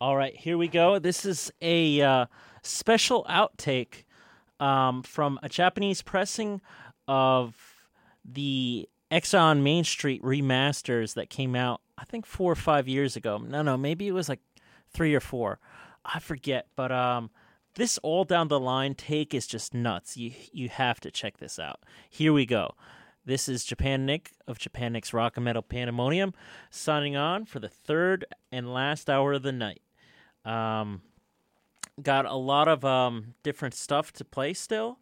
All right, here we go. This is a uh, special outtake um, from a Japanese pressing of the Exile on Main Street remasters that came out, I think, four or five years ago. No, no, maybe it was like three or four. I forget, but um, this all down the line take is just nuts. You you have to check this out. Here we go. This is Japan Nick of Japan Nick's Rock and Metal Pandemonium signing on for the third and last hour of the night. Um, got a lot of um, different stuff to play still,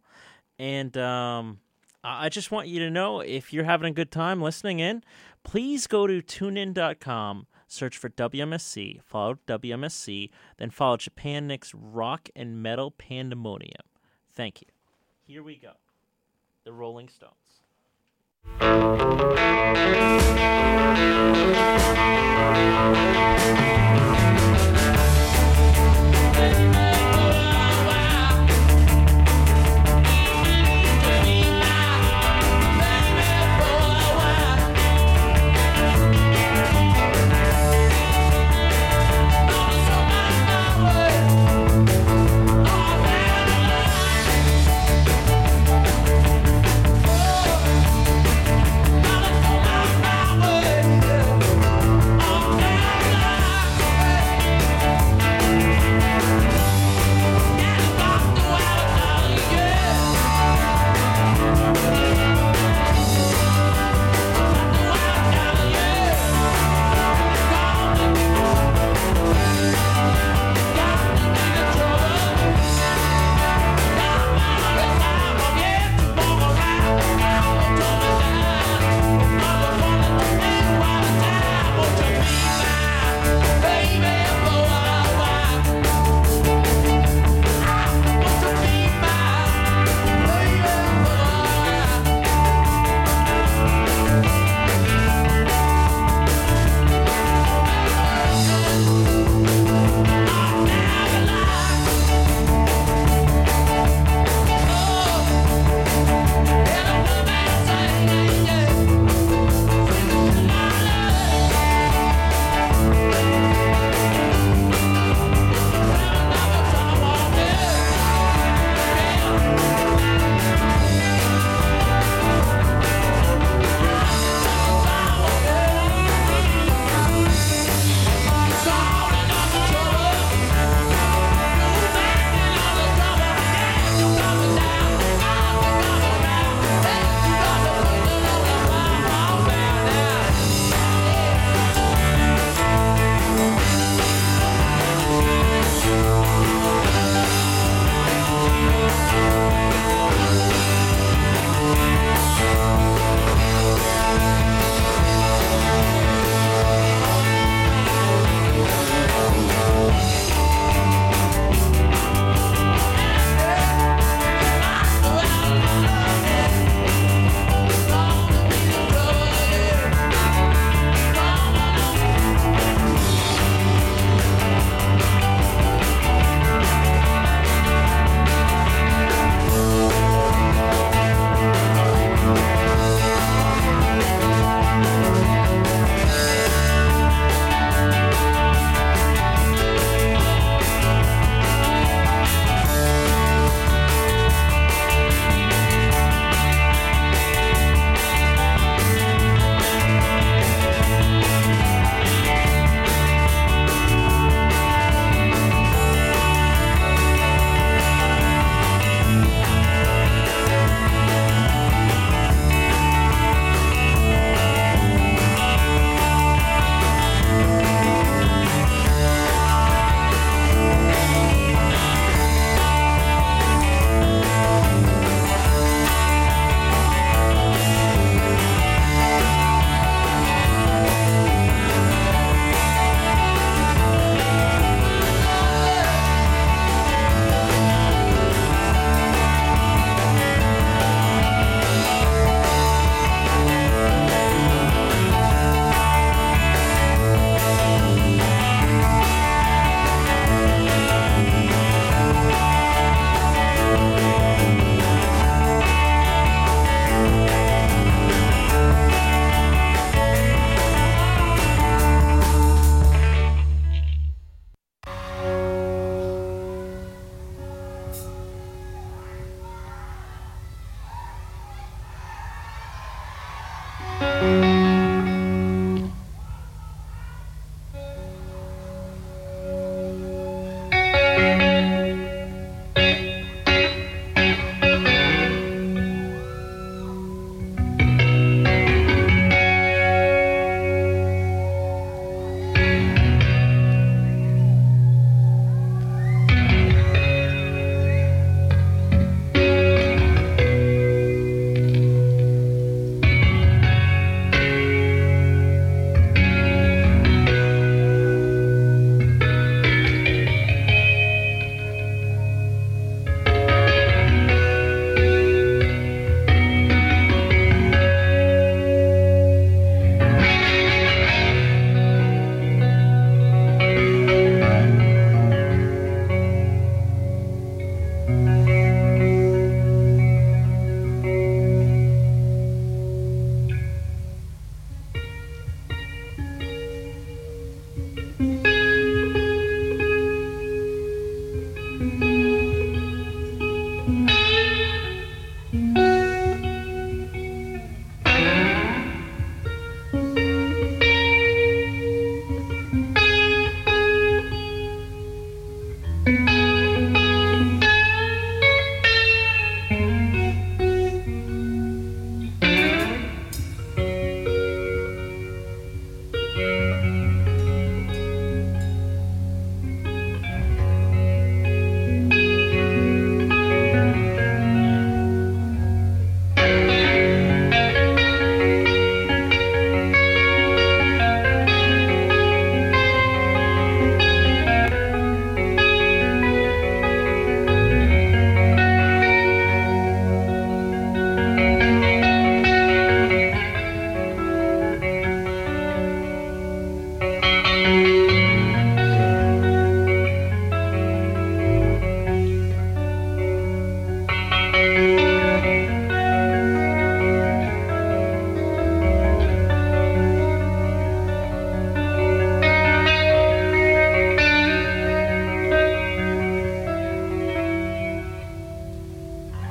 and um, I just want you to know if you're having a good time listening in, please go to tunein.com, search for WMSC, follow WMSC, then follow Japan Nick's Rock and Metal Pandemonium. Thank you. Here we go. The Rolling Stones. Oh,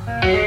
Bye.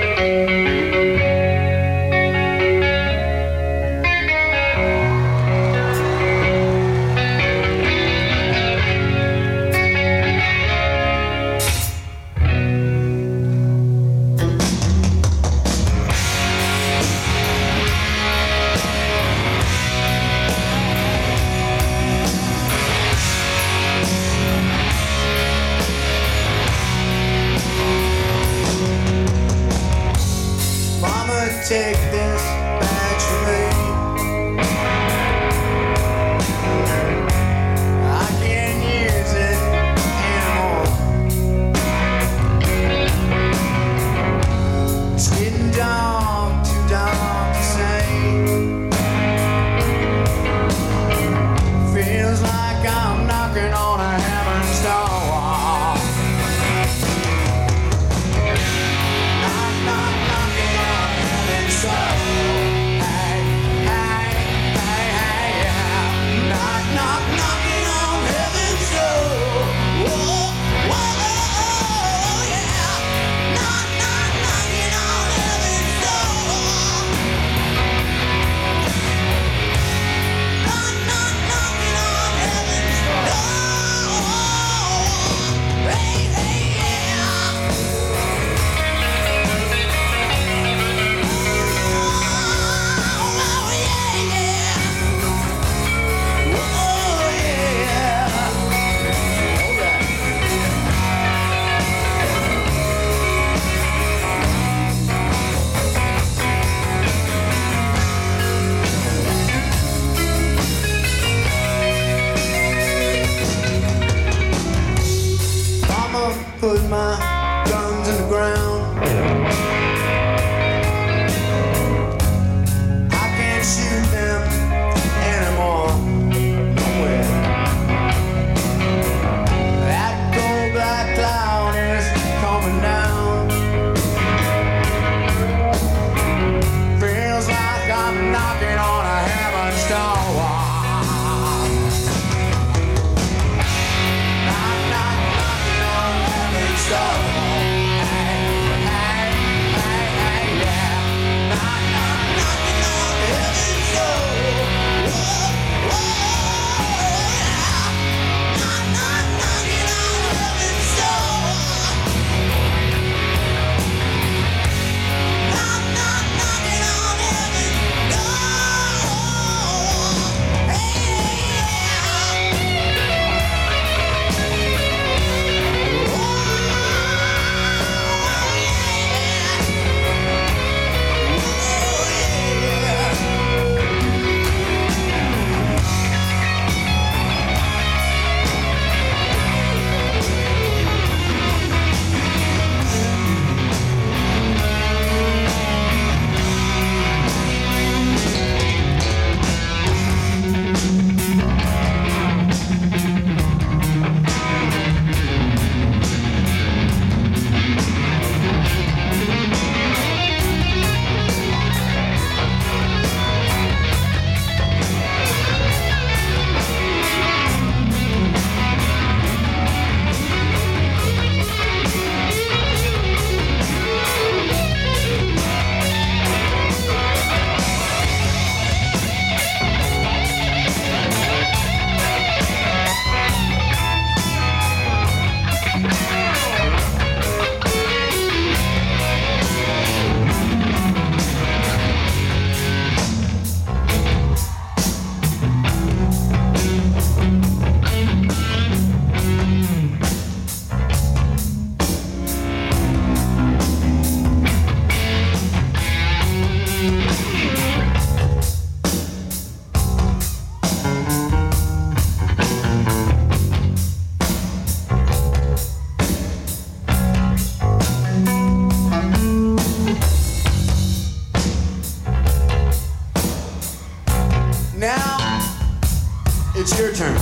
it's your turn.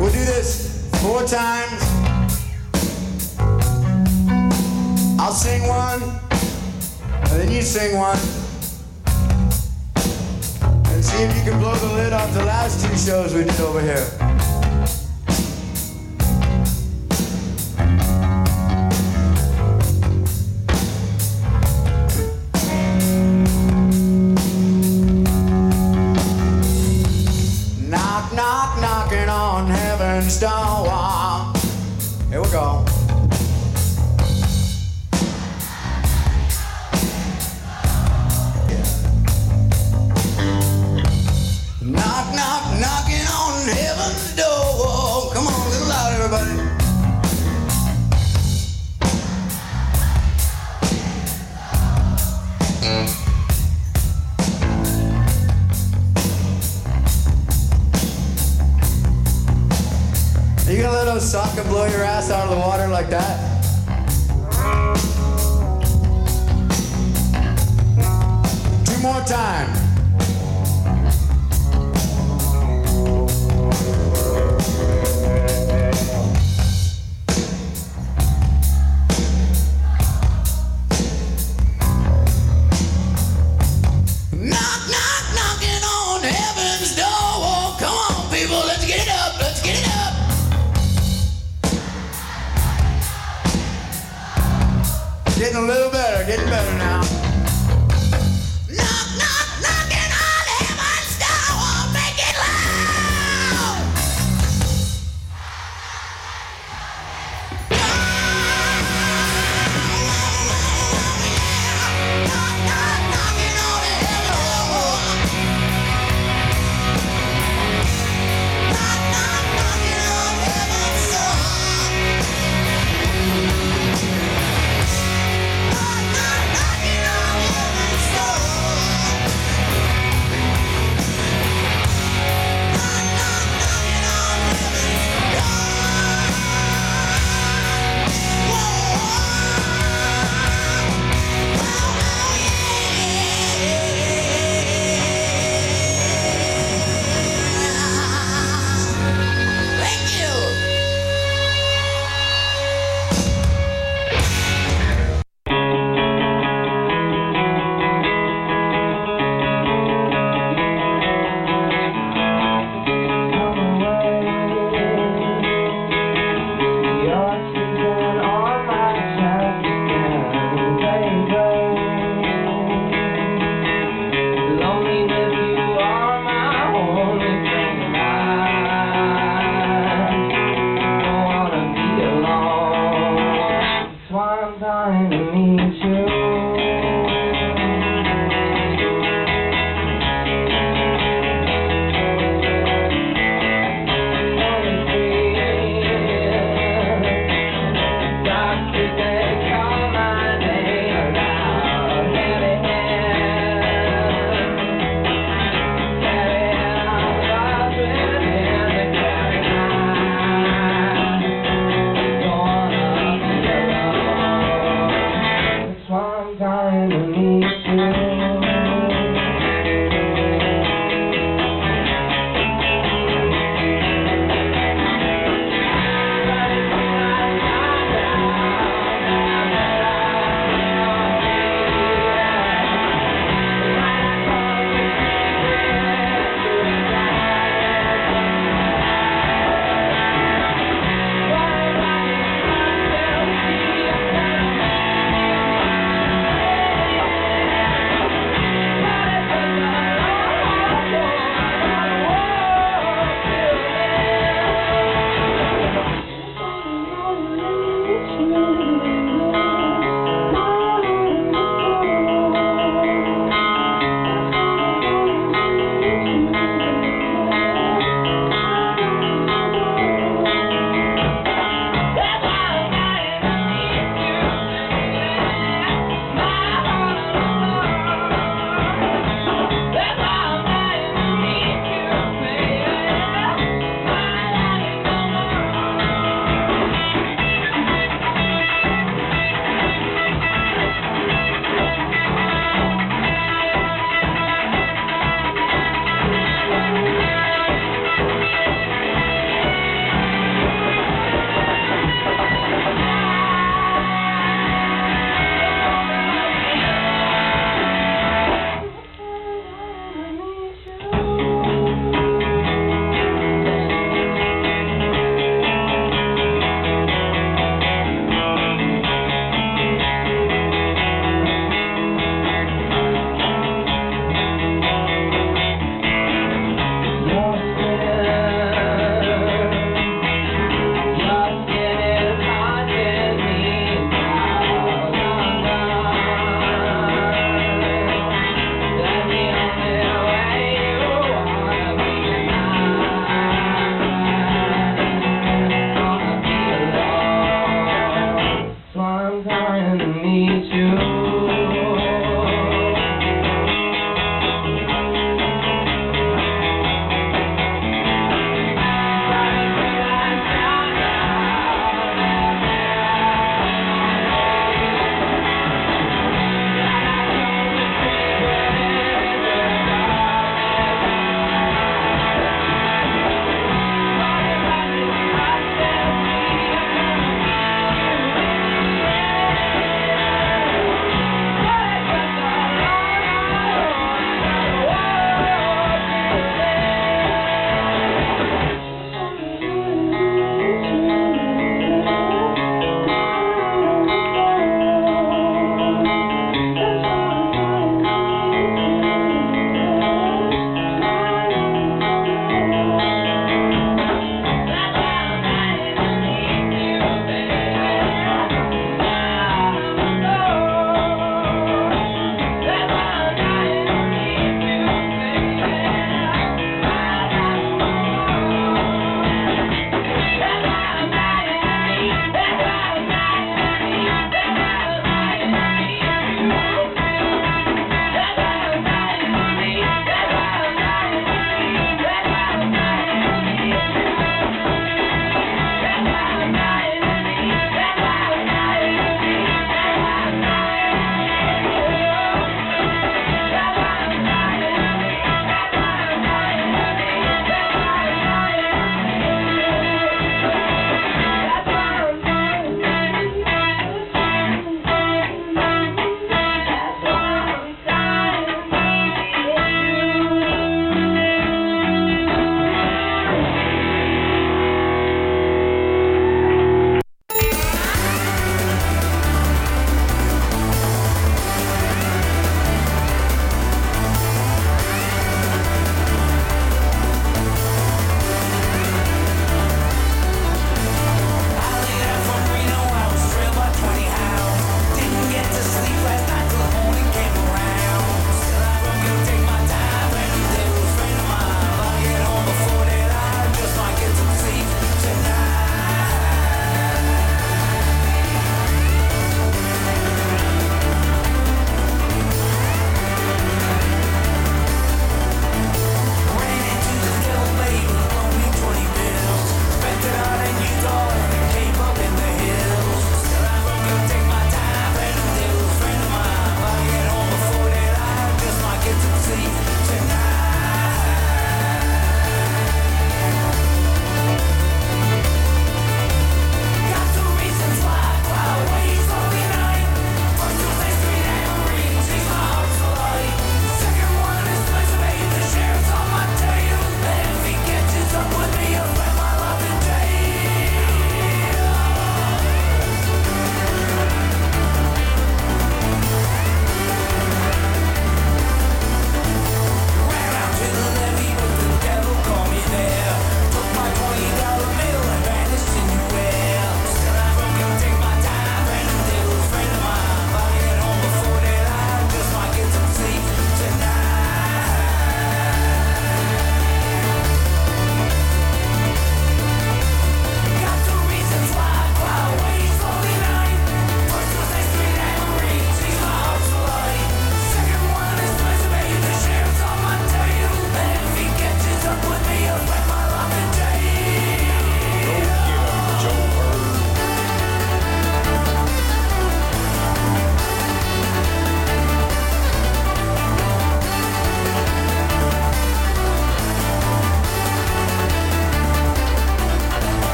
We'll do this four times. I'll sing one, and then you sing one. And see if you can blow the lid off the last two shows we did over here.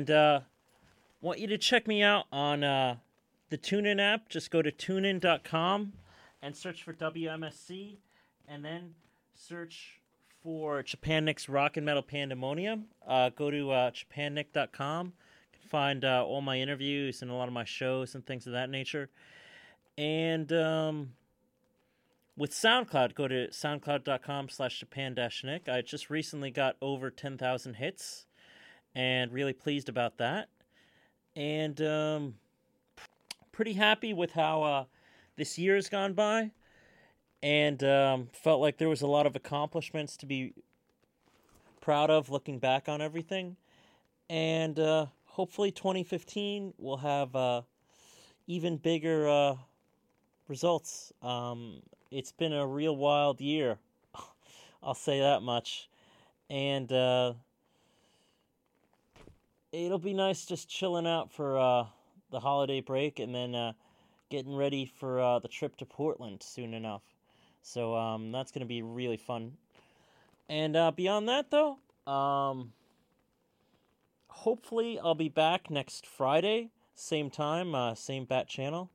And uh, want you to check me out on uh, the TuneIn app. Just go to tunein.com and search for WMSC, and then search for Japan Nick's Rock and Metal Pandemonium. Uh, go to uh, japannick.com. You can find uh, all my interviews and a lot of my shows and things of that nature. And um, with SoundCloud, go to soundcloud.com slash japan nick. I just recently got over 10,000 hits and really pleased about that. And um, pretty happy with how uh, this year has gone by. And um, felt like there was a lot of accomplishments to be proud of looking back on everything. And uh, hopefully 2015 will have uh, even bigger uh, results. Um, it's been a real wild year. I'll say that much. And uh, it'll be nice just chilling out for uh, the holiday break and then uh, getting ready for uh, the trip to Portland soon enough. So um, that's going to be really fun. And uh, beyond that, though, um, hopefully I'll be back next Friday, same time, uh, same bat channel.